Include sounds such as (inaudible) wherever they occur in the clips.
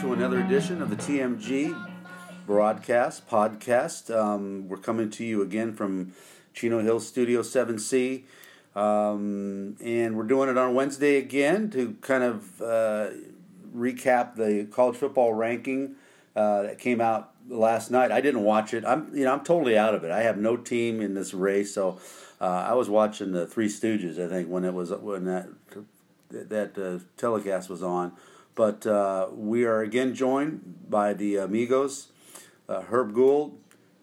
to another edition of the TMG broadcast podcast. Um, we're coming to you again from Chino Hill Studio 7C. Um, and we're doing it on Wednesday again to kind of uh, recap the college football ranking uh, that came out last night. I didn't watch it. I'm you know I'm totally out of it. I have no team in this race, so uh, I was watching the Three Stooges. I think when it was when that that uh, telecast was on. But uh, we are again joined by the amigos, uh, Herb Gould,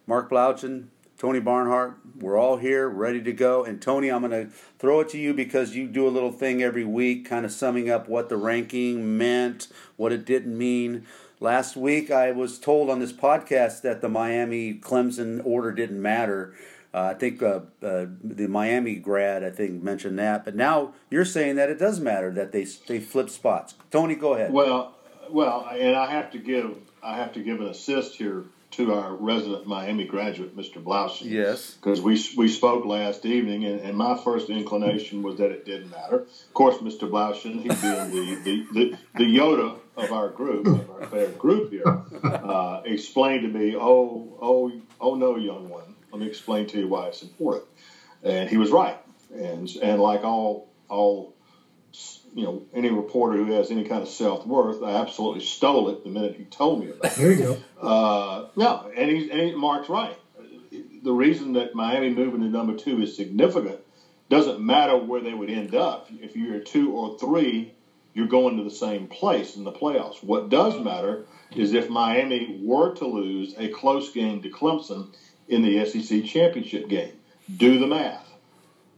Mark Blaudschun, Tony Barnhart. We're all here, ready to go. And Tony, I'm going to throw it to you because you do a little thing every week, kind of summing up what the ranking meant, what it didn't mean. Last week, I was told on this podcast that the Miami Clemson order didn't matter. Uh, I think uh, uh, the Miami grad, I think, mentioned that. But now you're saying that it does matter that they they flip spots. Tony, go ahead. Well, well, and I have to give I have to give an assist here to our resident Miami graduate, Mr. Blaudschun. Yes. Because we we spoke last evening, and, and, my first inclination was that it didn't matter. Of course, Mr. Blaudschun, he being the, the, the, the Yoda of our group, of our fair group here, uh, explained to me, "Oh, oh, oh, no, young one." Let me explain to you why it's important. And he was right. And and like all all you know any reporter who has any kind of self worth, I absolutely stole it the minute he told me about it. There you go. Uh, no, and he, and he, Mark's right. The reason that Miami moving to number two is significant doesn't matter where they would end up. If you're two or three, you're going to the same place in the playoffs. What does matter is if Miami were to lose a close game to Clemson in the SEC championship game. Do the math.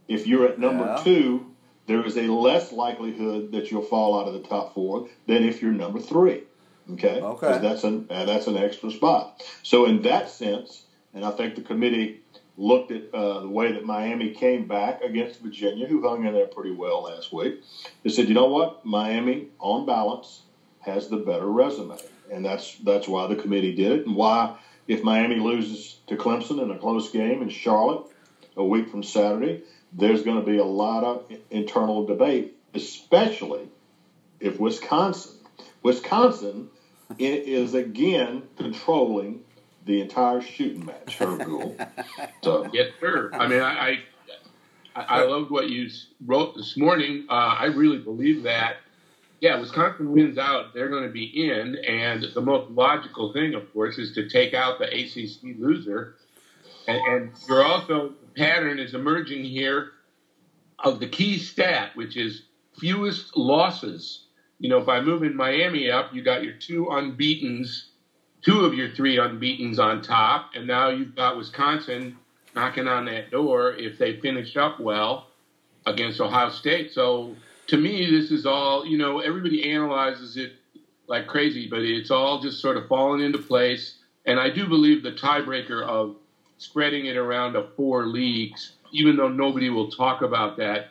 If you're at number yeah. two, there is a less likelihood that you'll fall out of the top four than if you're number three. Okay. Okay. That's an uh, that's an extra spot. So in that sense, and I think the committee looked at uh, the way that Miami came back against Virginia, who hung in there pretty well last week. They said, you know what, Miami, on balance, has the better resume, and that's that's why the committee did it, and why if Miami loses to Clemson in a close game in Charlotte a week from Saturday, there's going to be a lot of internal debate, especially if Wisconsin, Wisconsin is again controlling the entire shooting match. Herb Gould. So. Yes, sir. I mean, I, I, I loved what you wrote this morning. Uh, I really believe that yeah, Wisconsin wins out, they're going to be in, and the most logical thing, of course, is to take out the ACC loser. And, and you're also the pattern is emerging here of the key stat, which is fewest losses. You know, by moving Miami up, you got your two unbeaten's, two of your three unbeaten's on top, and now you've got Wisconsin knocking on that door if they finish up well against Ohio State. So to me, this is all, you know, everybody analyzes it like crazy, but it's all just sort of falling into place. And I do believe the tiebreaker of spreading it around to four leagues, even though nobody will talk about that,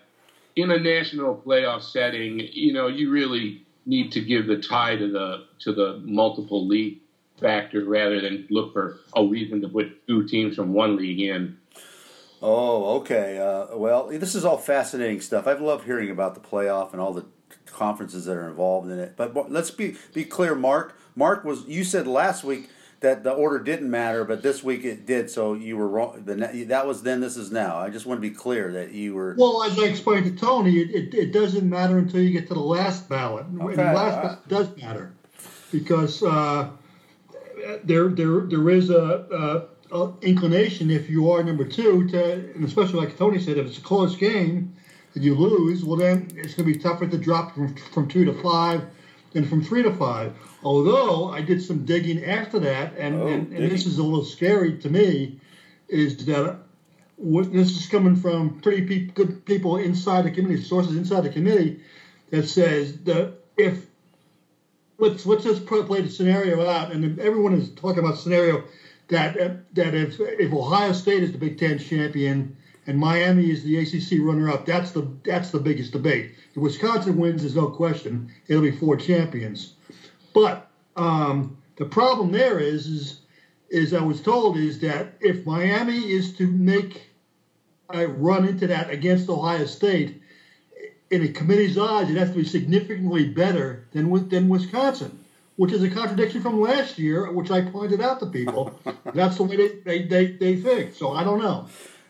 in a national playoff setting, you know, you really need to give the tie to the to the multiple league factor rather than look for a reason to put two teams from one league in. Oh, okay. Uh, well, this is all fascinating stuff. I've loved hearing about the playoff and all the conferences that are involved in it. But let's be be clear, Mark. Mark was you said last week that the order didn't matter, but this week it did. So you were wrong. That was then. This is now. I just want to be clear that you were. Well, as I explained to Tony, it, it, it doesn't matter until you get to the last ballot. Okay. And the last ballot does matter because uh, there there there is a, a uh, inclination if you are number two to, and especially like Tony said, if it's a close game and you lose, well then it's going to be tougher to drop from from two to five than from three to five. Although I did some digging after that, and, oh, and, and this is a little scary to me, is that what, this is coming from pretty pe- good people inside the committee, sources inside the committee, that says that if let's let's just play the scenario out, and everyone is talking about scenario that that if if Ohio State is the Big Ten champion and Miami is the ACC runner-up, that's the that's the biggest debate. If Wisconsin wins, there's no question it'll be four champions. But um, the problem there is is is I was told is that if Miami is to make a run into that against Ohio State, in a committee's eyes, it has to be significantly better than than Wisconsin. which is a contradiction from last year, which I pointed out to people. (laughs) That's the way they, they, they, they think. So I don't know.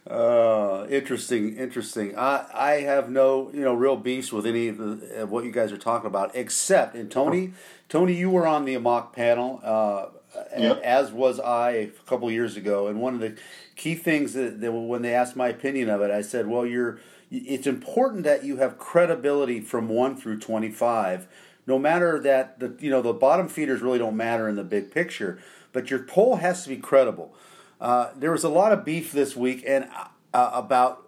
Uh, interesting, interesting. I I have no you know real beefs with any of, the, of what you guys are talking about, except and Tony, Tony, you were on the Amok panel, uh, yep. as was I a couple years ago, and one of the key things that, that when they asked my opinion of it, I said, well, you're it's important that you have credibility from one through twenty five no matter that the you know the bottom feeders really don't matter in the big picture, but your poll has to be credible. Uh, there was a lot of beef this week and uh, about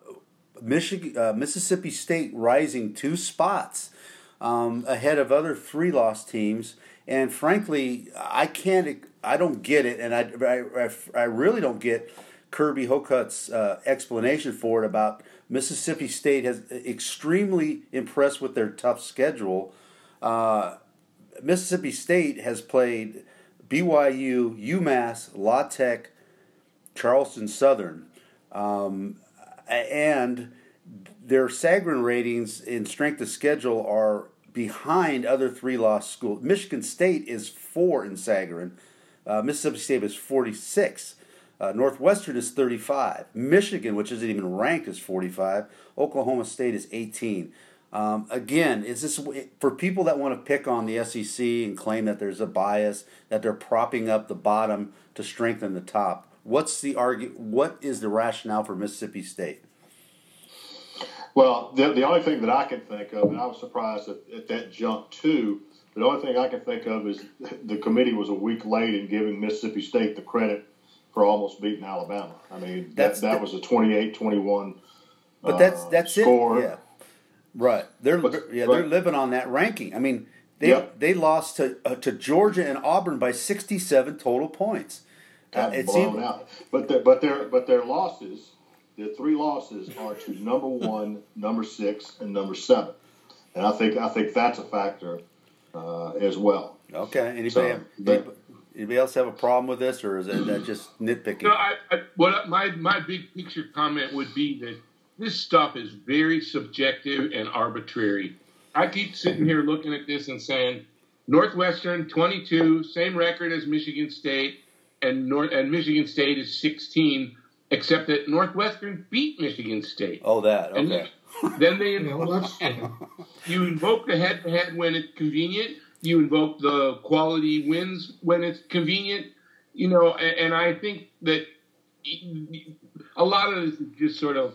Michigan, uh, Mississippi State rising two spots um, ahead of other three loss teams, and frankly, I can't, I don't get it, and I, I, I really don't get Kirby Hocutt's uh, explanation for it about Mississippi State has extremely impressed with their tough schedule uh, Mississippi State has played BYU, UMass, La Tech, Charleston Southern, um, and their Sagarin ratings in strength of schedule are behind other three loss schools. Michigan State is four in Sagarin. Uh, Mississippi State is 46. Uh, Northwestern is 35. Michigan, which isn't even ranked, is 45. Oklahoma State is 18. Um, again, is this for people that want to pick on the SEC and claim that there's a bias that they're propping up the bottom to strengthen the top? What's the argue? What is the rationale for Mississippi State? Well, the, the only thing that I can think of, and I was surprised at, at that jump too. The only thing I can think of is (laughs) the committee was a week late in giving Mississippi State the credit for almost beating Alabama. I mean, that's that, that was a 28-21 but that's uh, that's score. it. Yeah. Right. They're but, yeah, they're living on that ranking. I mean, they yep. they lost to uh, to Georgia and Auburn by 67 total points. Uh, it blown out. But their, but their but their losses, their three losses are to number (laughs) 1, number 6 and number 7. And I think I think that's a factor uh, as well. Okay. Anybody, so, have, but, anybody else have a problem with this, or is that, that just nitpicking? No, I, I, what my my big picture comment would be that this stuff is very subjective and arbitrary. I keep sitting here looking at this and saying, Northwestern 22, same record as Michigan State, and North and Michigan State is 16, except that Northwestern beat Michigan State. Oh, that okay. And then they (laughs) invoke, (laughs) you invoke the head-to-head when it's convenient. You invoke the quality wins when it's convenient. You know, and, and I think that a lot of this is just sort of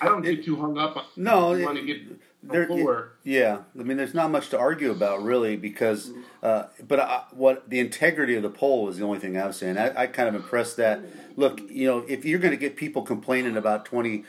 I don't get too hung up on. No, it, want to get there, yeah, I mean, there's not much to argue about really because, uh, but I, what the integrity of the poll is the only thing I was saying. I, I kind of impressed that. Look, you know, if you're going to get people complaining about 20,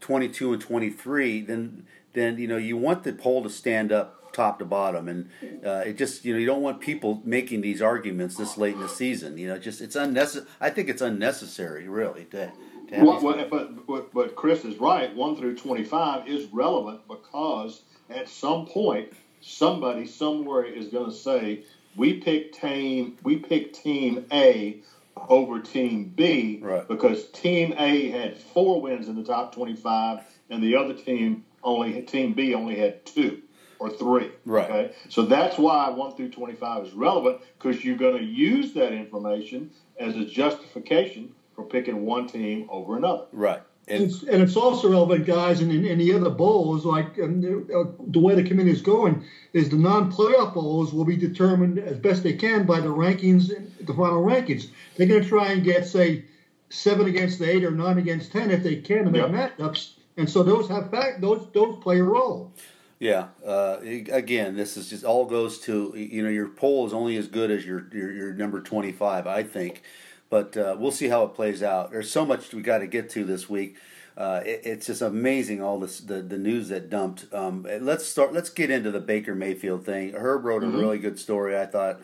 22 and 23, then then you know you want the poll to stand up top to bottom, and uh, it just you know you don't want people making these arguments this late in the season. You know, just it's unnecessary. I think it's unnecessary, really, to well, but, but, but Chris is right. 1 through 25 is relevant because at some point, somebody somewhere is going to say, we picked team, we picked team A over team B right. because team A had four wins in the top 25 and the other team only, team B only had two or three. Right. Okay. So that's why 1 through 25 is relevant because you're going to use that information as a justification for picking one team over another. Right. And, it's, and it's also relevant, guys, in, in, in the other bowls, like um, uh, the way the committee is going, is the non-playoff bowls will be determined as best they can by the rankings, the final rankings. They're going to try and get, say, seven against eight or nine against ten if they can to make yep. matchups, and so those have fact those those play a role. Yeah. Uh, again, this is just all goes to you know your poll is only as good as your your, your number twenty five. I think but uh, we'll see how it plays out. There's so much we got to get to this week. Uh, it, it's just amazing all this the, the news that dumped. Um, let's start. Let's get into the Baker Mayfield thing. Herb wrote a mm-hmm. really good story. I thought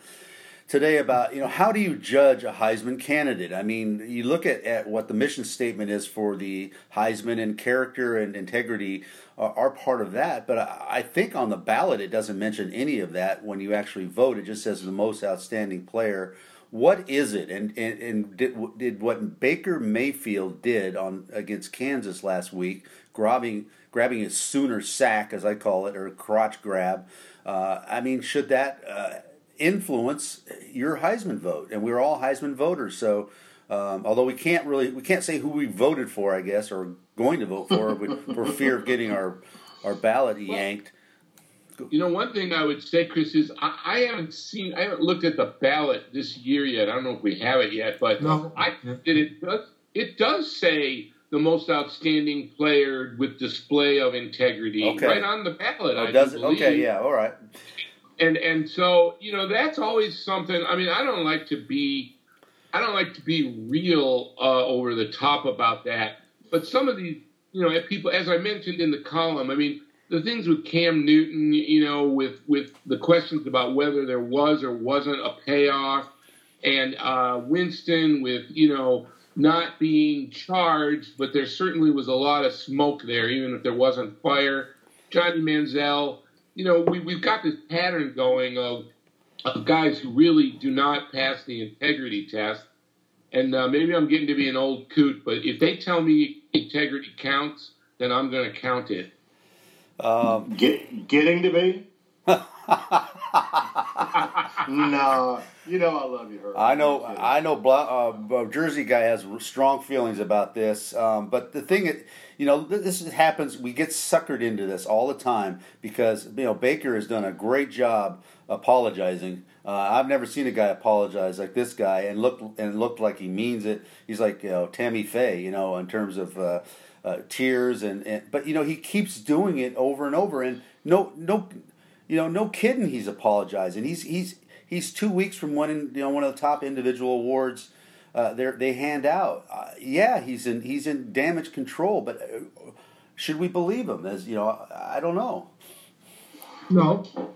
today about you know how do you judge a Heisman candidate? I mean, you look at, at what the mission statement is for the Heisman, and character and integrity are, are part of that. But I, I, think on the ballot it doesn't mention any of that when you actually vote. It just says the most outstanding player what is it? And and, and did, did what Baker Mayfield did on against Kansas last week, grabbing grabbing a sooner sack as I call it, or crotch grab. Uh, I mean, should that uh, influence your Heisman vote, and we're all Heisman voters. So, um, although we can't really we can't say who we voted for, I guess, or going to vote for for fear of getting our our ballot yanked. You know, one thing I would say, Chris, is I, I, haven't seen, I haven't looked at the ballot this year yet. I don't know if we have it yet, but no. I did it. Does, it does say the most outstanding player with display of integrity okay. right on the ballot. Oh, does it? Okay, yeah, all right. And and so you know that's always something. I mean, I don't like to be, I don't like to be real uh, over the top about that. But some of these, you know, people, as I mentioned in the column, I mean the things with Cam Newton, you know, with with the questions about whether there was or wasn't a payoff, and uh, Winston with you know not being charged, but there certainly was a lot of smoke there, even if there wasn't fire. Johnny Manziel, you know, we we've got this pattern going of of guys who really do not pass the integrity test. And uh, maybe I'm getting to be an old coot, but if they tell me integrity counts, then I'm going to count it. Um, Get, getting to be? (laughs) no, you know I love you, Herb. I know, I know. Uh, Jersey guy has strong feelings about this, um, but the thing, you know, this happens. We get suckered into this all the time because you know Baker has done a great job apologizing. Uh, I've never seen a guy apologize like this guy and look and looked like he means it. He's like you know, Tammy Faye, you know, in terms of. Uh, uh, tears and, and but you know he keeps doing it over and over and no no you know no kidding he's apologizing he's he's he's two weeks from winning you know one of the top individual awards uh, they hand out uh, yeah he's in he's in damage control but uh, should we believe him as you know I don't know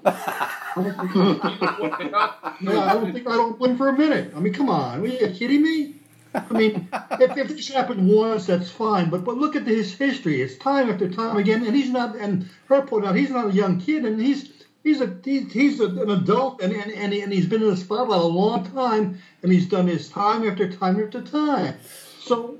(laughs) no. I don't think I don't blink for a minute. I mean, come on, are you kidding me? I mean, if, if this happened once, that's fine. But but look at his history. It's time after time again, and he's not. And her point out, he's not a young kid, and he's he's a he's, he's a, an adult, and, and and and he's been in the spotlight a long time, and he's done his time after time after time. So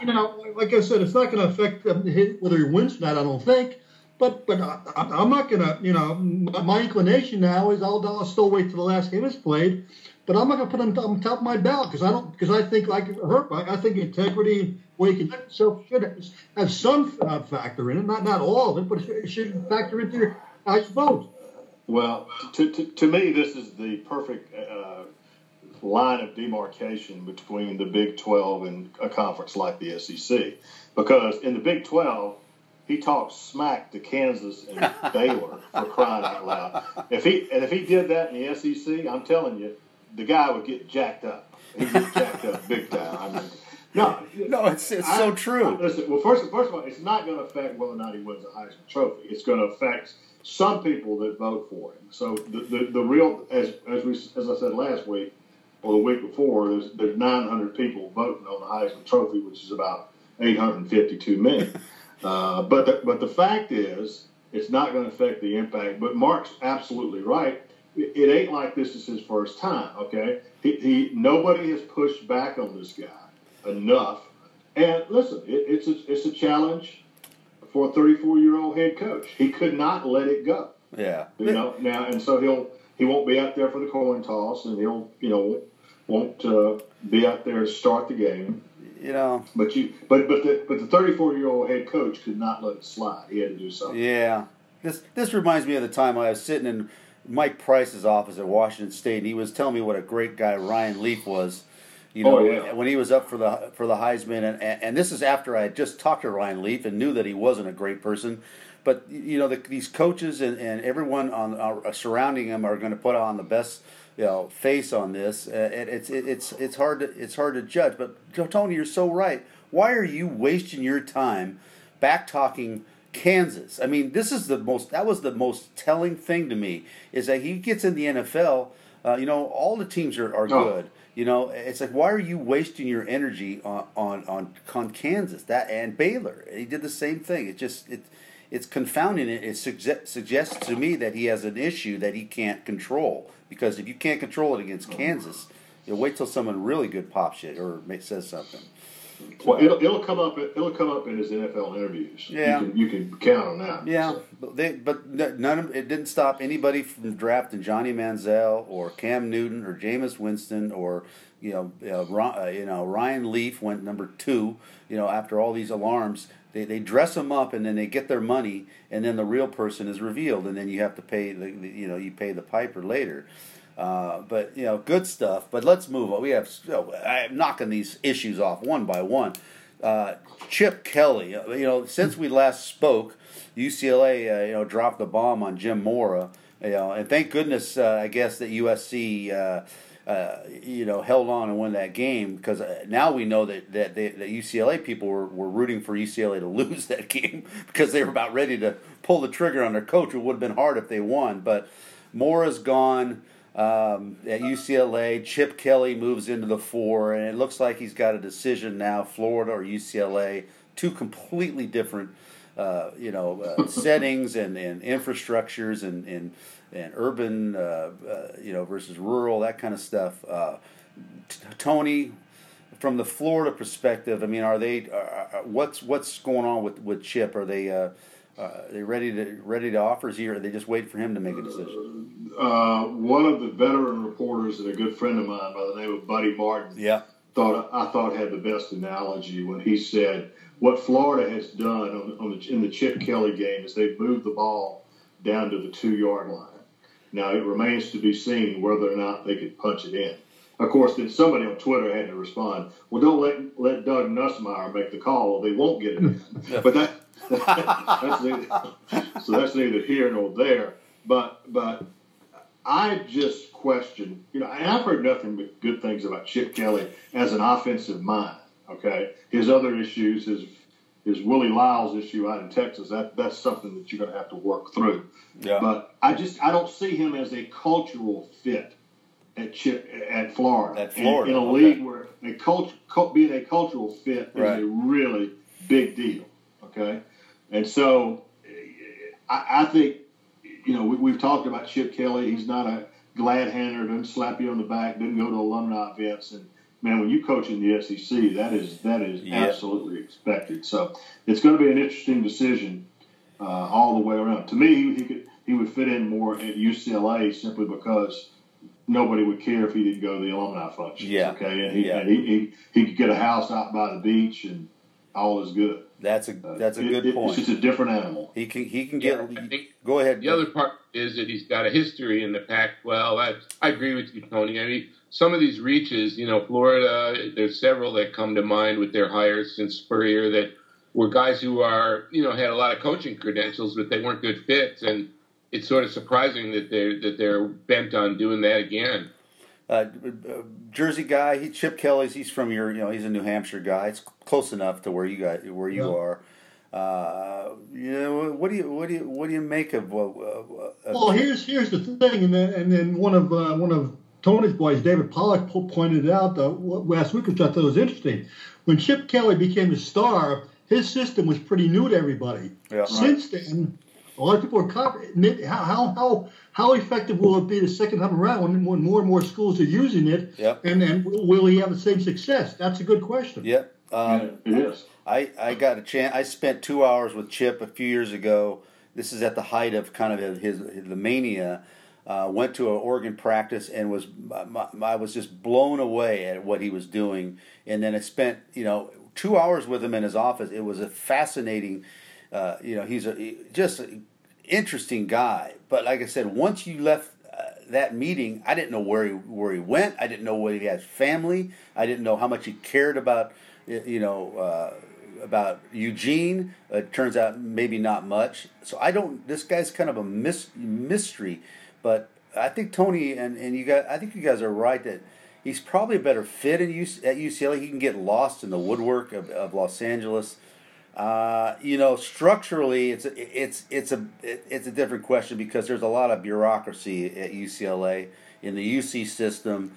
you know, like I said, it's not going to affect whether he wins or not. I don't think. But but I, am not going to. You know, my inclination now is I'll, I'll still wait till the last game is played but I'm not going to put him on top of my ballot because I don't because I think like her I think integrity way should have some uh, factor in it, not not all of it, but it should factor into how you vote. Well, to, to, to me, this is the perfect uh, line of demarcation between the Big 12 and a conference like the SEC, because in the Big 12 he talks smack to Kansas and (laughs) Baylor for crying out loud. If he and if he did that in the SEC, I'm telling you, the guy would get jacked up. He'd get jacked up big time. I mean, no, no, it's it's I, so true. I, listen, well, first first of all, it's not going to affect whether or not he wins the Heisman Trophy. It's going to affect some people that vote for him. So the the, the real as as we as I said last week or the week before, there's there's 900 people voting on the Heisman Trophy, which is about 852 million. (laughs) uh, but the, but the fact is, it's not going to affect the impact. But Mark's absolutely right it ain't like this is his first time. Okay, he, he nobody has pushed back on this guy enough. And listen, it, it's a, it's a challenge for a 34 year old head coach. He could not let it go. Yeah, you know now, and so he'll he won't be out there for the coin toss, and he'll you know won't uh, be out there to start the game. You know, but you but but the but the 34 year old head coach could not let it slide. He had to do something. Yeah, this this reminds me of the time I was sitting in Mike Price's office at Washington State, and he was telling me what a great guy Ryan Leaf was. You know, oh, yeah. when he was up for the for the Heisman, and, and this is after I had just talked to Ryan Leaf and knew that he wasn't a great person, but you know the, these coaches and, and everyone on uh, surrounding him are going to put on the best you know face on this. Uh, it, it's it, it's it's hard to it's hard to judge. But Tony, you're so right. Why are you wasting your time back talking? Kansas. I mean, this is the most. That was the most telling thing to me is that he gets in the NFL. Uh, you know, all the teams are, are oh. good. You know, it's like why are you wasting your energy on on on, Kansas that and Baylor? He did the same thing. It just it it's confounding. It, it suggest, suggests to me that he has an issue that he can't control because if you can't control it against Kansas, you know, wait till someone really good pops shit or says something. Well, it'll, it'll come up. It'll come up in his NFL interviews. Yeah, you can, you can count on that. Yeah, so. but, they, but none of it didn't stop anybody from drafting Johnny Manziel or Cam Newton or Jameis Winston or you know uh, you know Ryan Leaf went number two. You know after all these alarms, they, they dress them up and then they get their money and then the real person is revealed and then you have to pay the, the you know you pay the piper later. Uh, but you know, good stuff. But let's move on. We have you know, I'm knocking these issues off one by one. Uh, Chip Kelly. Uh, you know, since we last spoke, UCLA uh, you know dropped the bomb on Jim Mora. You know, and thank goodness uh, I guess that USC. You know, held on and won that game because now we know that that, they, that UCLA people were, were rooting for UCLA to (laughs) lose that game because they were about ready to pull the trigger on their coach. It would have been hard if they won, but Mora's gone um, at UCLA. Chip Kelly moves into the four, and it looks like he's got a decision now: Florida or UCLA. Two completely different, uh, you know, uh, (laughs) settings and, and infrastructures and and, and urban, uh, uh you know, versus rural, that kind of stuff. Uh, Tony, from the Florida perspective, I mean, are they? what's what's going on with with Chip? Are they? Uh, they ready to ready to offer? Is he, or they just wait for him to make a decision? Uh, one of the veteran reporters and a good friend of mine by the name of Buddy Martin, yeah, thought I thought had the best analogy when he said what Florida has done on, on the, in the Chip Kelly game is they've moved the ball down to the two yard line. Now it remains to be seen whether or not they could punch it in. Of course, then somebody on Twitter had to respond. Well, don't let let Doug Nussmeier make the call. They won't get it in. (laughs) but that that's neither, so that's neither here nor there. But but I just question, you know, I've heard nothing but good things about Chip Kelly as an offensive mind. Okay, his other issues, his his Willie Lyles issue out in Texas, that that's something that you're going to have to work through. Yeah. But I just I don't see him as a cultural fit at Chip at Florida. At Florida, in, in a okay. league where a cult, being a cultural fit is right. a really big deal. Okay, and so I, I think, you know, we, have talked about Chip Kelly. He's not a glad hander, doesn't slap you on the back, doesn't go to alumni events. And man, when you coach in the SEC, that is that is absolutely expected. So it's going to be an interesting decision uh, all the way around. To me, he could he would fit in more at UCLA simply because nobody would care if he didn't go to the alumni function. Yeah. Okay. And he, yeah. and he, he, he could get a house out by the beach and all is good. That's a uh, that's a good it, point. It's just a different animal. He can he can get. Yeah, go ahead. The other part is that he's got a history in the Pac-12. I I agree with you, Tony. I mean, some of these reaches, you know, Florida. There's several that come to mind with their hires since Spurrier that were guys who are you know had a lot of coaching credentials, but they weren't good fits, and it's sort of surprising that they're that they're bent on doing that again. Uh, Jersey guy. He Chip Kelly's. He's from your. You know, he's a New Hampshire guy. It's close enough to where you got where you yeah. are. Uh, you know, what do you what do you what do you make of? Uh, uh, well, here's here's the thing, and then and then one of uh, one of Tony's boys, David Pollack, pointed out uh, last week, which I thought was interesting. When Chip Kelly became a star, his system was pretty new to everybody. Yeah, Since right. then, a lot of people are confident. How how how effective will it be the second time around when, when more and more schools are using it? Yep. And then will he have the same success? That's a good question. Yep. Um, yeah, it is. I, I got a chance. I spent two hours with Chip a few years ago. This is at the height of kind of his, his the mania. Uh, went to an Oregon practice and was I was just blown away at what he was doing. And then I spent you know two hours with him in his office. It was a fascinating. Uh, you know, he's a just interesting guy. But like I said, once you left uh, that meeting, I didn't know where he where he went. I didn't know whether he has family. I didn't know how much he cared about you know uh, about Eugene. It turns out maybe not much. So I don't. This guy's kind of a mis- mystery. But I think Tony and, and you guys, I think you guys are right that he's probably a better fit in UC, at UCLA. He can get lost in the woodwork of, of Los Angeles. Uh, you know, structurally, it's a, it's it's a it's a different question because there's a lot of bureaucracy at UCLA in the UC system.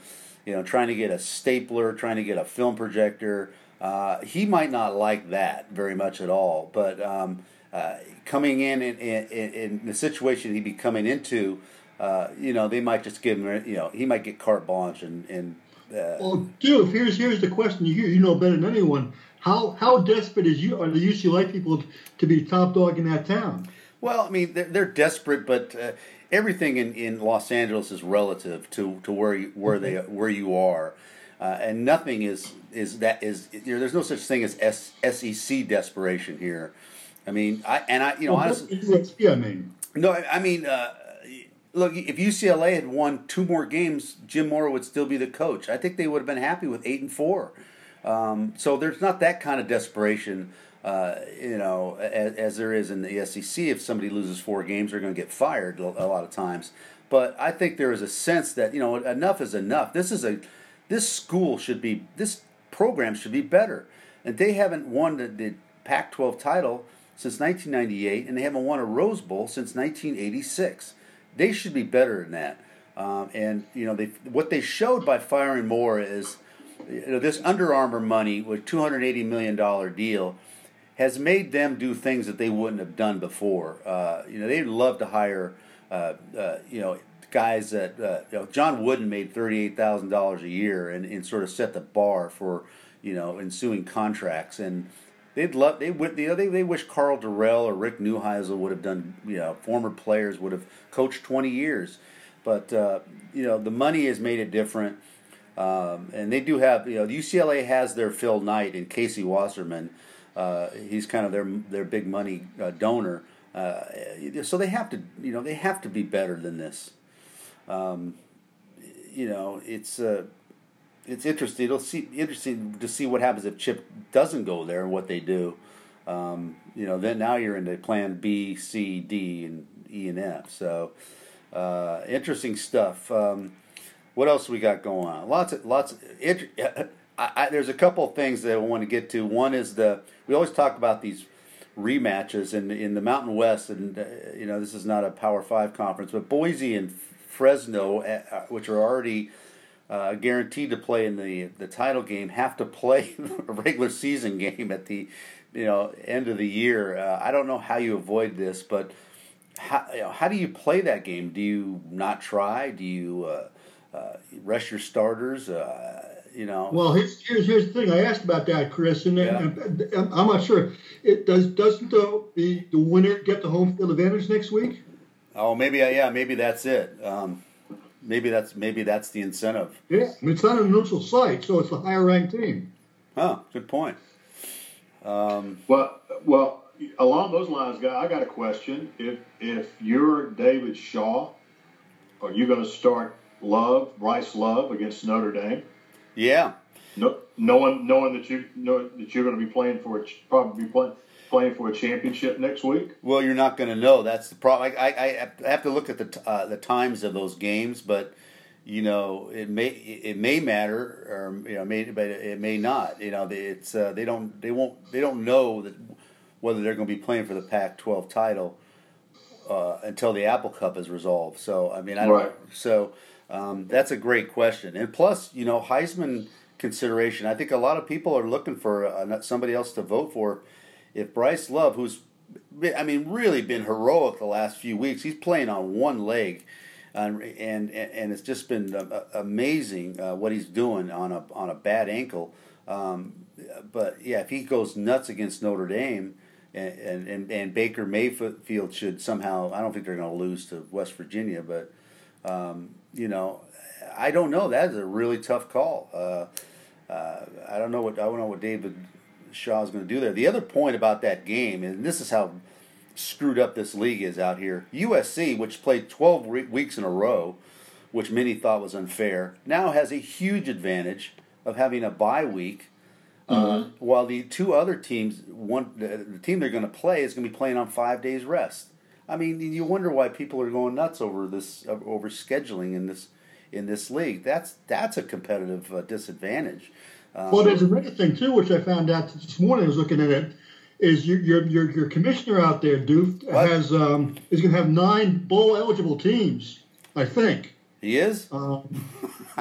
You know, trying to get a stapler, trying to get a film projector. Uh, he might not like that very much at all, but um, uh, coming in in, in in, the situation he'd be coming into, uh, you know, they might just give him, you know, he might get carte blanche and, and Uh, well, dude, here's here's the question. You you know better than anyone. How how desperate is you are the UCLA people to be top dog in that town? Well, I mean, they're, they're desperate, but uh, everything in, in Los Angeles is relative to, to where you, where they where you are, uh, and nothing is is that is you know, there's no such thing as S, SEC desperation here. I mean, I and I you know Well, honestly, I mean, no, I I mean, uh, look, if UCLA had won two more games, Jim Mora would still be the coach. I think they would have been happy with eight and four. Um, so there's not that kind of desperation, uh, you know, as, as there is in the SEC. If somebody loses four games, they're going to get fired a lot of times. But I think there is a sense that you know enough is enough. This is a this school should be this program should be better, and they haven't won the, the Pac-12 title since 1998, and they haven't won a Rose Bowl since 1986. They should be better than that. Um, and you know, they what they showed by firing Moore is, you know, this Under Armour money with 280 million dollar deal has made them do things that they wouldn't have done before. Uh, you know, they'd love to hire, uh, uh, you know, guys that uh, you know, John Wooden made thirty eight thousand dollars a year and, and sort of set the bar for you know ensuing contracts and. They'd love they would you know they, they wish Karl Dorrell or Rick Neuheisel would have done you know former players would have coached twenty years, but uh, you know the money has made it different, um, and they do have you know UCLA has their Phil Knight and Casey Wasserman, uh, he's kind of their their big money uh, donor, uh, so they have to you know they have to be better than this, um, you know it's uh, it's interesting. It'll see interesting to see what happens if Chip doesn't go there and what they do. Um, you know, then now you're into Plan B, C, D, and E and F. So uh, interesting stuff. Um, what else we got going on? Lots of lots. Of, it, (laughs) I, I, there's a couple of things that I want to get to. One is the we always talk about these rematches in in the Mountain West, and uh, you know this is not a Power Five conference, but Boise and Fresno, uh, which are already uh, guaranteed to play in the the title game have to play (laughs) a regular season game at the you know end of the year. Uh, I don't know how you avoid this, but how you know, how do you play that game? Do you not try? Do you uh, uh rest your starters? Uh, you know. Well, here's, here's here's the thing. I asked about that, Chris, and, yeah. and, and I'm not sure. It does doesn't the, the the winner get the home field advantage next week? Oh, maybe yeah, maybe that's it. Um, maybe that's maybe that's the incentive. Yeah, I mean, it's not a neutral site, so it's a higher ranked team. Oh, good point. Um, well, well, along those lines, guy, I got a question. If if you're David Shaw, are you going to start Love, Bryce Love against Notre Dame? Yeah. No, knowing knowing that you know that you're going to be playing for probably be playing playing for a championship next week? Well, you're not going to know. That's the problem. I, I, I, have to look at the uh, the times of those games, but you know it may it may matter, or you know, may, but it may not. You know, it's uh, they don't they won't they don't know that whether they're going to be playing for the Pac-12 title uh, until the Apple Cup is resolved. So I mean, I don't. Right. So um, that's a great question, and plus, you know, Heisman consideration. I think a lot of people are looking for uh, somebody else to vote for if Bryce Love, who's I mean, really been heroic the last few weeks, he's playing on one leg, and and, and it's just been uh, amazing uh, what he's doing on a on a bad ankle. Um, but yeah, if he goes nuts against Notre Dame, and, and and Baker Mayfield should somehow, I don't think they're going to lose to West Virginia, but um, you know, I don't know. That is a really tough call. Uh, uh, I don't know what I don't know what David Shaw's going to do there. The other point about that game, and this is how screwed up this league is out here USC, which played 12 re- weeks in a row, which many thought was unfair, now has a huge advantage of having a bye week. Uh, mm-hmm. Uh, while the two other teams, one the, the team they're going to play is going to be playing on five days rest. I mean, you wonder why people are going nuts over this over scheduling in this in this league. That's that's a competitive uh, disadvantage. Um, well, there's another thing too, which I found out this morning. I was looking at it. Is your your your, your commissioner out there, Doof, has um, is going to have nine bowl eligible teams. I think he is. Um,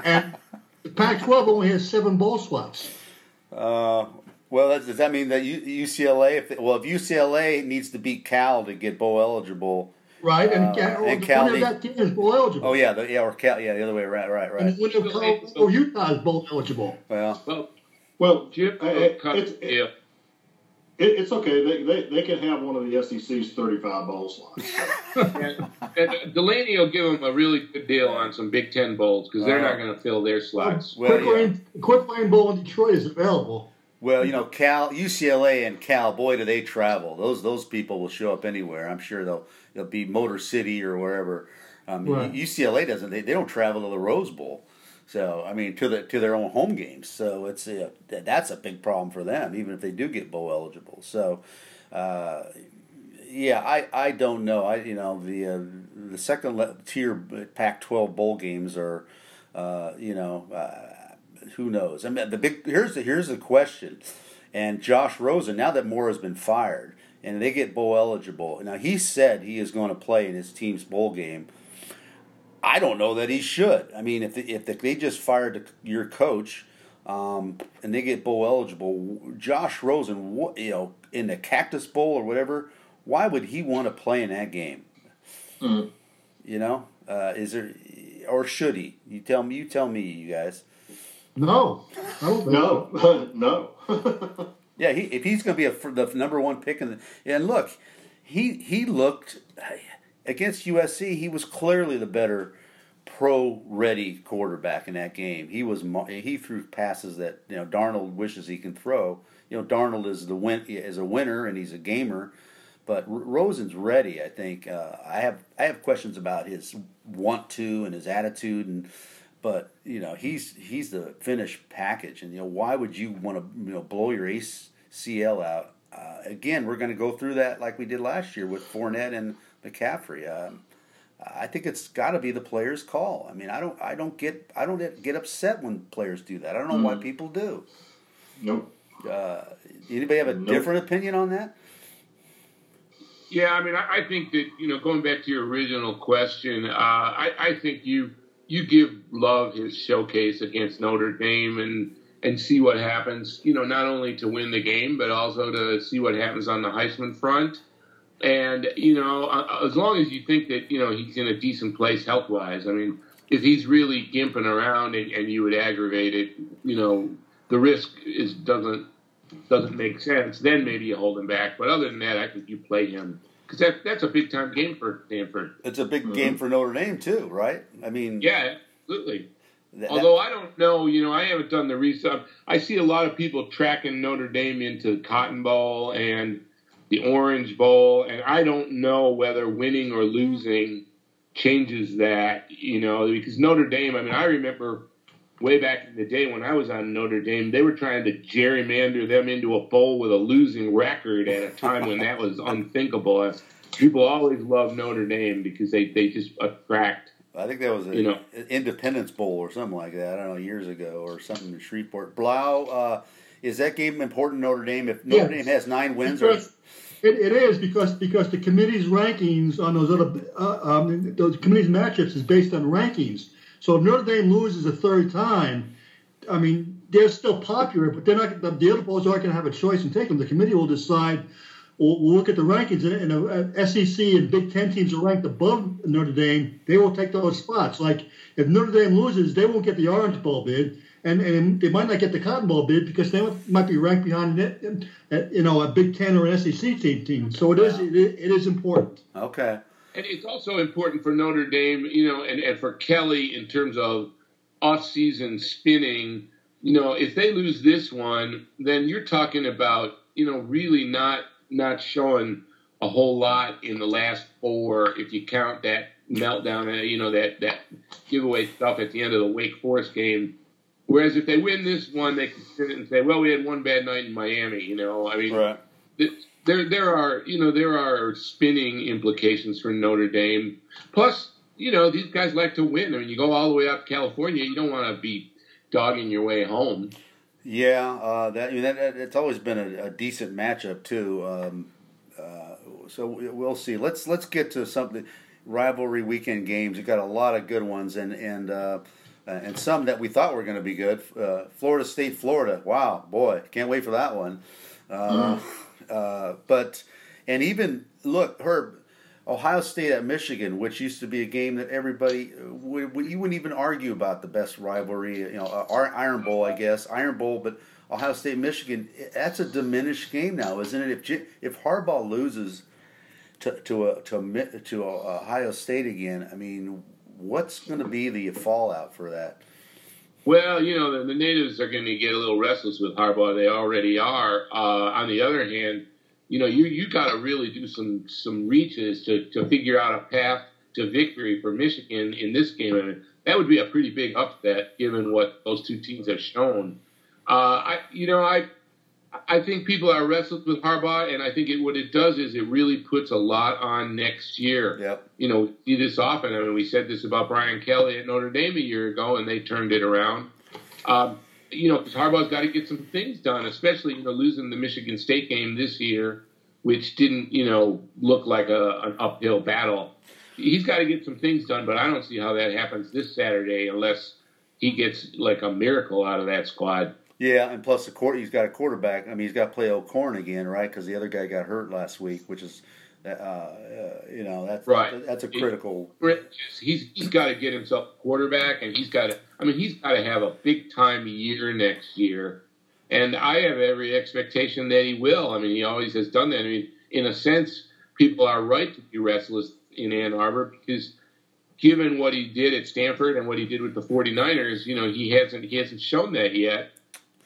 and the Pac-12 only has seven bowl slots. Uh, well, does that mean that UCLA? If well, if UCLA needs to beat Cal to get bowl eligible, Right, and, Uh, uh, and Cal winner of need- that team is bowl eligible. Oh yeah, the, yeah, or Cal, yeah, the other way around. Right, right. And the winner of or Utah is bowl eligible. Well, Well, Well, Jim, uh, cut- it's, yeah. it, it's okay. They, they, they can have one of the SEC's 35 bowl slots. (laughs) and, and Delaney will give them a really good deal on some Big Ten bowls because they're Uh-huh. not going to fill their slots. Well, Quick, yeah. lane, quick lane bowl in Detroit is available. Well, you know, Cal, UCLA, and Cal. Boy, do they travel. Those those people will show up anywhere. I'm sure they'll they'll be Motor City or wherever. Um, Right. UCLA doesn't. They, they don't travel to the Rose Bowl. So I mean, to the to their own home games. So it's a, that's a big problem for them, even if they do get bowl eligible. So. Uh, yeah, I, I don't know. I you know the uh, the second tier Pac-12 bowl games are, uh, you know, uh, who knows? I mean, the big here's the here's the question, and Josh Rosen now that Moore has been fired and they get bowl eligible. Now he said he is going to play in his team's bowl game. I don't know that he should. I mean, if the, if the, they just fired your coach. Um, and they get bowl eligible. Josh Rosen, what, you know, in the Cactus Bowl or whatever, why would he want to play in that game? Mhm. You know, uh, is there or should he? You tell me. You tell me, you guys. No, I don't think No, no. (laughs) (laughs) Yeah, he, if he's going to be a, the number one pick in the and look, he he looked against USC. He was clearly the better pro ready quarterback in that game. He was he threw passes that you know Darnold wishes he can throw. You know Darnold is the win is a winner and he's a gamer, but R- Rosen's ready. I think uh, I have I have questions about his want to and his attitude and. But you know he's he's the finished package, and you know why would you want to you know blow your ACL out? Uh, again, we're going to go through that like we did last year with Fournette and McCaffrey. Um, I think it's got to be the player's call. I mean, I don't I don't get I don't get upset when players do that. I don't know why people do. nope. Uh, anybody have a Nope. different opinion on that? Yeah, I mean, I, I think that you know, going back to your original question, uh, I, I think you you give Love his showcase against Notre Dame and and see what happens. You know, not only to win the game, but also to see what happens on the Heisman front. And you know, as long as you think that you know he's in a decent place health wise, I mean, if he's really gimping around and, and you would aggravate it, you know, the risk is doesn't doesn't make sense. Then maybe you hold him back. But other than that, I think you play him because that that's a big time game for Stanford. It's a big mm-hmm. game for Notre Dame too, right? I mean, Yeah, absolutely. that- Although I don't know, you know, I haven't done the research. I see a lot of people tracking Notre Dame into Cotton Bowl and the Orange Bowl, and I don't know whether winning or losing changes that, you know, because Notre Dame. I mean, I remember way back in the day when I was on Notre Dame, they were trying to gerrymander them into a bowl with a losing record at a time when that was unthinkable. People always love Notre Dame because they, they just attract I think that was a You know. Independence Bowl or something like that. I don't know years ago or something in Shreveport. Blau, uh, is that game important? Notre Dame. If Notre Yes. Dame has nine wins, or it, it is because because the committee's rankings on those other uh, um, those committee's matchups is based on rankings. So if Notre Dame loses a third time, I mean they're still popular, but they're not. The, the other bowls aren't going to have a choice and take them. The committee will decide. We'll, we'll look at the rankings, and, and uh, SEC and Big Ten teams are ranked above Notre Dame. They will take those spots. Like if Notre Dame loses, they won't get the Orange Bowl bid, and, and they might not get the Cotton Bowl bid because they might be ranked behind it, you know a Big Ten or an SEC team. team. So it is it, it is important. okay, And it's also important for Notre Dame, you know, and, and for Kelly in terms of off-season spinning. You know, if they lose this one, then you're talking about, you know, really not not showing a whole lot in the last four if you count that meltdown, uh, you know, that that giveaway stuff at the end of the Wake Forest game. Whereas if they win this one, they can sit and say, "Well, we had one bad night in Miami." You know, I mean, right. th- there there are you know there are spinning implications for Notre Dame. Plus, you know these guys like to win. I mean, you go all the way up to California, you don't want to be dogging your way home. Yeah, uh, that, I mean, that, that it's always been a, a decent matchup too. Um, uh, so we- we'll see. Let's let's get to something rivalry weekend games. You've got a lot of good ones, and and uh, and some that we thought were going to be good. Uh, Florida State, Florida. Wow, boy, can't wait for that one. Uh, uh, but and even look, Herb, Ohio State at Michigan, which used to be a game that everybody would, you wouldn't even argue about the best rivalry. You know, uh, Iron Bowl, I guess, Iron Bowl, but Ohio State Michigan, that's a diminished game now, isn't it? If if Harbaugh loses to to a, to a, to Ohio State again, I mean, what's going to be the fallout for that? Well, you know, the, the natives are going to get a little restless with Harbaugh. They already are. Uh, on the other hand you know, you you got to really do some some reaches to to figure out a path to victory for Michigan in this game. Mean, that would be a pretty big upset given what those two teams have shown. Uh, I you know I I think people are restless with Harbaugh, and I think it, what it does is it really puts a lot on next year. Yep. You know, see this often. I mean, we said this about Brian Kelly at Notre Dame a year ago, and they turned it around. Um, you know, because Harbaugh's got to get some things done, especially you know losing the Michigan State game this year, which didn't you know look like a, an uphill battle. He's got to get some things done, but I don't see how that happens this Saturday unless he gets like a miracle out of that squad. Yeah, and plus the court, he's got a quarterback. I mean, he's got to play O'Korn again, right? Because the other guy got hurt last week, which is, uh, uh, you know, that's right. That's a critical. He's he's got to get himself a quarterback, and he's got to. I mean, he's got to have a big time year next year, and I have every expectation that he will. I mean, he always has done that. I mean, in a sense, people are right to be restless in Ann Arbor because given what he did at Stanford and what he did with the 49ers, you know, he hasn't he hasn't shown that yet.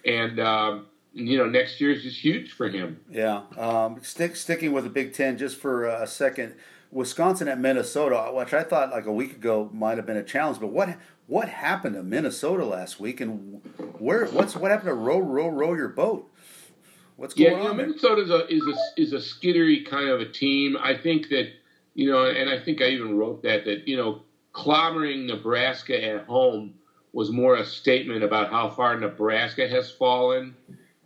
And um, you know, next year is just huge for him. Yeah. Um, stick, sticking with the Big Ten just for a second. Wisconsin at Minnesota, which I thought like a week ago might have been a challenge, but what what happened to Minnesota last week, and where what's what happened to row row row your boat? What's going yeah, you know, on? Minnesota is a is a is a skittery kind of a team. I think that you know, and I think I even wrote that that you know, clobbering Nebraska at home was more a statement about how far Nebraska has fallen.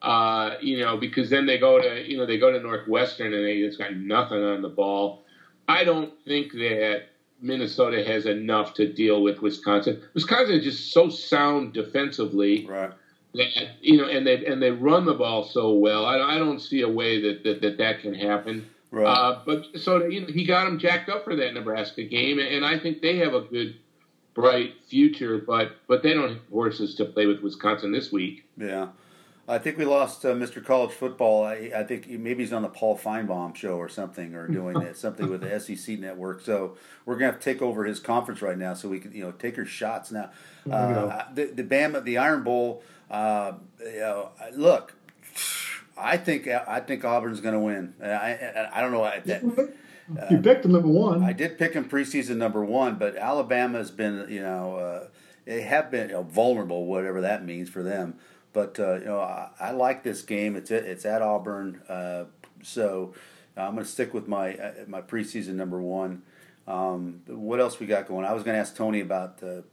Uh, you know, because then they go to you know they go to Northwestern and they just got nothing on the ball. I don't think that Minnesota has enough to deal with Wisconsin. Wisconsin is just so sound defensively. Right. That, you know, and they and they run the ball so well. I, I don't see a way that that that, that can happen. Right. Uh, but so you know, he got them jacked up for that Nebraska game, and I think they have a good, bright future. But but they don't have horses to play with Wisconsin this week. Yeah. I think we lost uh, Mr. College Football. I, I, think maybe he's on the Paul Finebaum show or something, or doing it, (laughs) something with the SEC network. So we're gonna have to take over his conference right now, so we can you know take your shots now. Uh, the the Bama, the Iron Bowl. Uh, you know, look, I think I think Auburn's going to win. I, I, I don't know. I, that, you picked the number one. I did pick him preseason number one, but Alabama has been you know uh, they have been you know, vulnerable, whatever that means for them. But uh, you know, I, I, like this game. It's at, it's at Auburn, uh, so I'm going to stick with my uh, my preseason number one. Um, what else we got going? I was going to ask Tony about. the.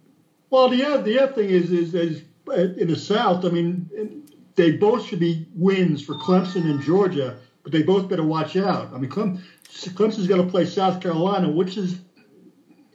well, the other, the other thing is, is, is in the South. I mean, they both should be wins for Clemson and Georgia, but they both better watch out. I mean, Clem, Clemson's got to play South Carolina, which is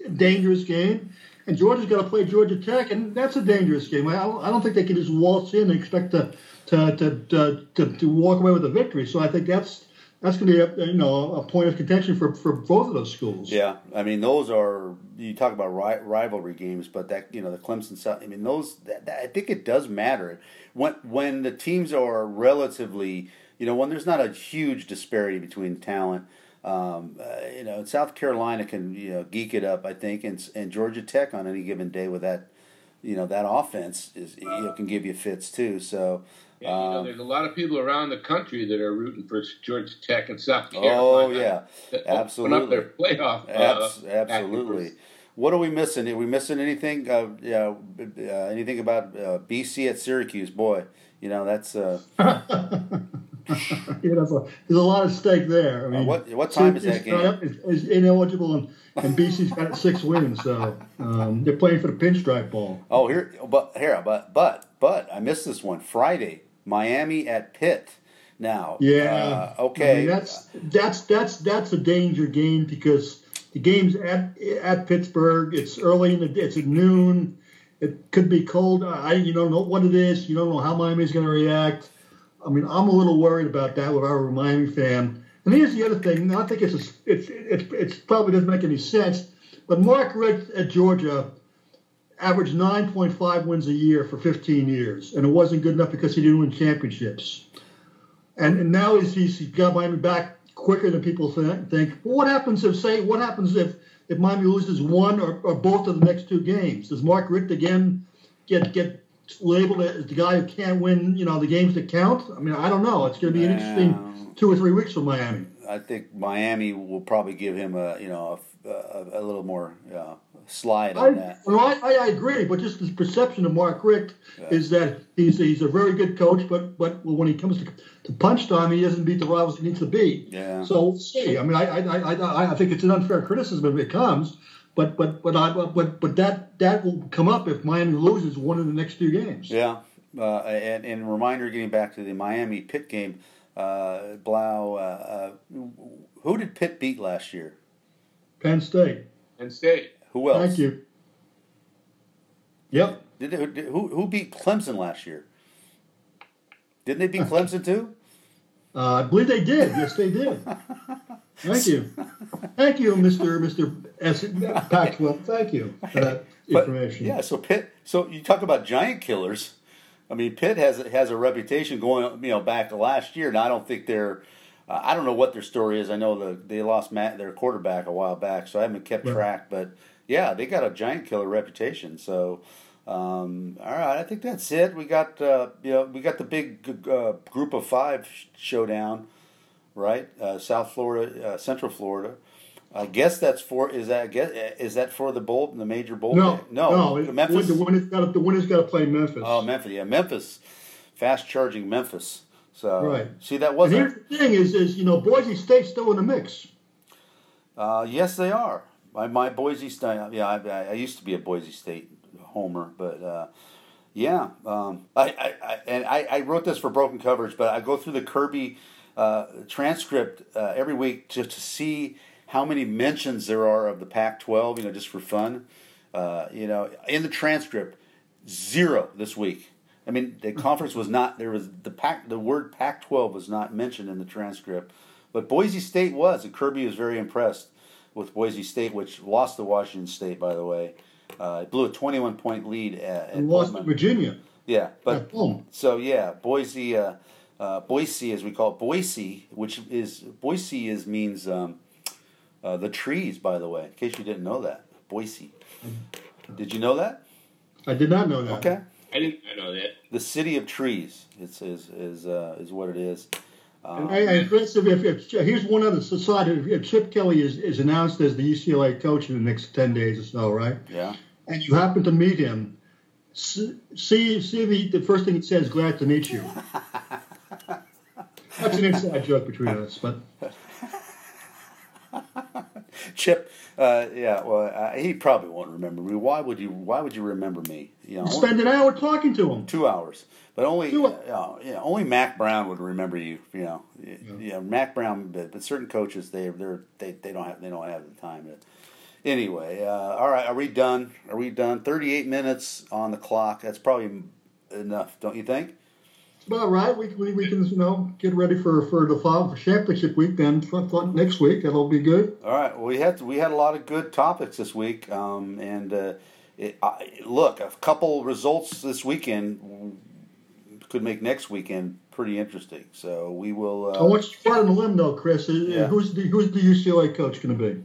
a dangerous game and Georgia's got to play Georgia Tech, and that's a dangerous game. I, I don't think they can just waltz in and expect to to, to, to, to walk away with a victory. So I think that's that's going to be a, you know a point of contention for, for both of those schools. Yeah, I mean those are you talk about ri- rivalry games, but that you know the Clemson South. I mean those that, that, I think it does matter when when the teams are relatively you know when there's not a huge disparity between talent. Um, uh, you know, South Carolina can you know geek it up, I think, and and Georgia Tech on any given day with that, you know, that offense is you know can give you fits too. So. Yeah, you know, um, there's a lot of people around the country that are rooting for Georgia Tech and South oh, Carolina. Oh yeah, absolutely. Open up their playoff. Uh, absolutely. What are we missing? Are we missing anything? Uh, yeah, uh, anything about uh, BC at Syracuse? Boy, you know that's. (laughs) Uh, (laughs) you know, so there's a lot of stake there. I mean, uh, what what time is that game? Is, is ineligible, and, and BC's got six wins, so um, they're playing for the Pinstripe Bowl. Oh, here, but here, but but but I missed this one. Friday, Miami at Pitt. Now, yeah, uh, okay, I mean, that's that's that's that's a danger game because the game's at at Pittsburgh. It's early in the it's at noon. It could be cold. I you don't know what it is. You don't know how Miami's going to react. I mean, I'm a little worried about that with our Miami fan. And here's the other thing. I think it's a, it's it's it's probably doesn't make any sense, but Mark Richt at Georgia averaged 9.5 wins a year for 15 years, and it wasn't good enough because he didn't win championships. And, and now he's, he's got Miami back quicker than people think. think. what happens if, say, what happens if, if Miami loses one or, or both of the next two games? Does Mark Richt again get get labeled as the guy who can't win, you know, the games that count? I mean, I don't know. It's going to be an interesting two or three weeks for Miami. I think Miami will probably give him a, you know, a, a, a little more uh, slide on I, that. Well, I, I agree, but just the perception of Mark Richt Yeah. is that he's he's a very good coach, but but when he comes to, to punch time, he doesn't beat the rivals he needs to beat. Yeah. So we'll see. I mean, I I, I, I think it's an unfair criticism if it comes, but but but I but but that that will come up if Miami loses one of the next two games. Yeah, uh, and, and reminder, getting back to the Miami Pitt game, uh, Blau, uh, uh, who did Pitt beat last year? Penn State. And State. Who else? Thank you. Yep. Did they, did- who who beat Clemson last year? Didn't they beat Clemson too? Uh, I believe they did. Yes, they did. (laughs) Thank you. Thank you, Mr. Mr. S. Pac-12. Thank you for that (laughs) But, information. yeah, so Pitt. So you talk about giant killers. I mean, Pitt has has a reputation going, you know, back to last year. Now I don't think they're. Uh, I don't know what their story is. I know the they lost Matt, their quarterback a while back, so I haven't kept Right. track. But yeah, they got a giant killer reputation. So. Um, all right, I think that's it. We got uh, you know we got the big uh, group of five sh- showdown, right? Uh, South Florida, uh, Central Florida. I guess that's for is that guess is that for the bowl the major bowl No, game? no, it- Memphis. The winner's got to, the winner's got to play Memphis. Oh, Memphis, yeah, Memphis, fast charging Memphis. So Right. see that wasn't. here's the thing: is is you know Boise State's still in the mix. Uh, yes, they are. My, my Boise State. Yeah, I, I, I used to be a Boise State homer, but uh, yeah, um, I, I, I and I, I wrote this for Broken Coverage, but I go through the Kirby uh, transcript uh, every week just to see how many mentions there are of the Pac-12. You know, just for fun. Uh, you know, in the transcript, zero this week. I mean, the conference was not there was the pac the word Pac-12 was not mentioned in the transcript, but Boise State was, and Kirby was very impressed with Boise State, which lost to Washington State, by the way. Uh, it blew a 21 point lead at, at And lost to Virginia Yeah, but so yeah, Boise, uh, uh, Boise, as we call it, Boise, which is Boise is means um, uh, the trees. By the way, in case you didn't know that, Boise. Did you know that? I did not know that. Okay, I didn't know that. the city of trees. It's is is uh, is what it is. Um, Hey, hey, Chris, if, if, if, here's one other side. If, if Chip Kelly is, is announced as the UCLA coach in the next ten days or so, right? yeah. And you happen to meet him, see see if he, the first thing he says, "Glad to meet you." (laughs) That's an inside joke between us, but (laughs) Chip, uh, yeah, well, uh, he probably won't remember me. Why would you? Why would you remember me? You know, spend an hour talking to him. two hours, but only Two- uh, yeah, only Mack Brown would remember you. You know, yeah, Mack Brown, but, but certain coaches they they're, they they don't have they don't have the time. To, anyway, uh, all right, are we done? Are we done? Thirty eight minutes on the clock. That's probably enough, don't you think? Well, right, we, we, we can you know get ready for for the fall for championship week. Then next week, that'll be good. All right. Well, we had we had a lot of good topics this week, um, and uh, it, I, look, a couple results this weekend could make next weekend pretty interesting. So we will. I Uh, want you to on the limb, though, Chris. Uh, Yeah. Who's the who's the UCLA coach going to be?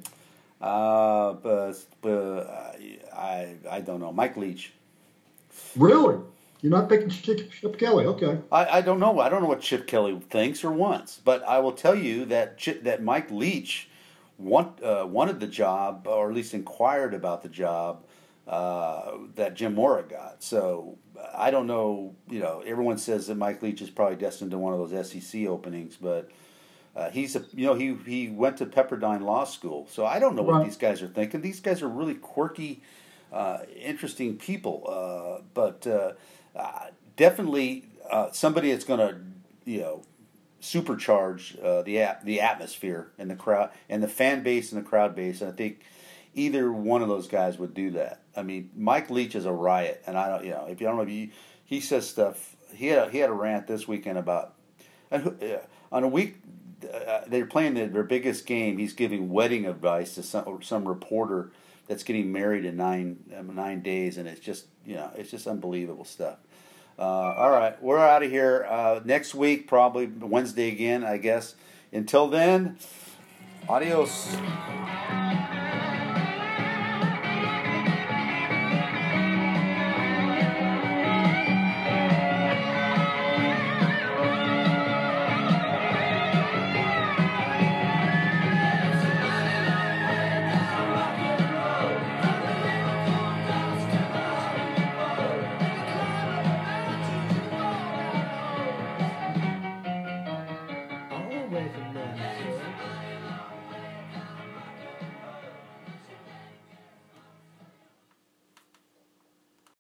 uh, but, but I I don't know. Mike Leach. Really? You're not picking Chip, Kelly? Okay. I, I don't know. I don't know what Chip Kelly thinks or wants, but I will tell you that Chip, that Mike Leach want, uh, wanted the job, or at least inquired about the job uh, that Jim Mora got. So I don't know. You know, everyone says that Mike Leach is probably destined to one of those SEC openings, but. Uh, he's a you know he he went to Pepperdine Law School, so I don't know what Right. these guys are thinking. These guys are really quirky, uh, interesting people, uh, but uh, definitely uh, somebody that's going to you know supercharge uh, the at, the atmosphere and the crowd and the fan base and the crowd base. And I think either one of those guys would do that. I mean, Mike Leach is a riot, and I don't you know if you don't know if he says stuff. He had a, he had a rant this weekend about uh, on a week. uh, they're playing their, their biggest game. He's giving wedding advice to some some reporter that's getting married in nine um, nine days, and it's just you know it's just unbelievable stuff. Uh, all right, we're out of here uh, next week, probably Wednesday again, I guess. Until then, adios.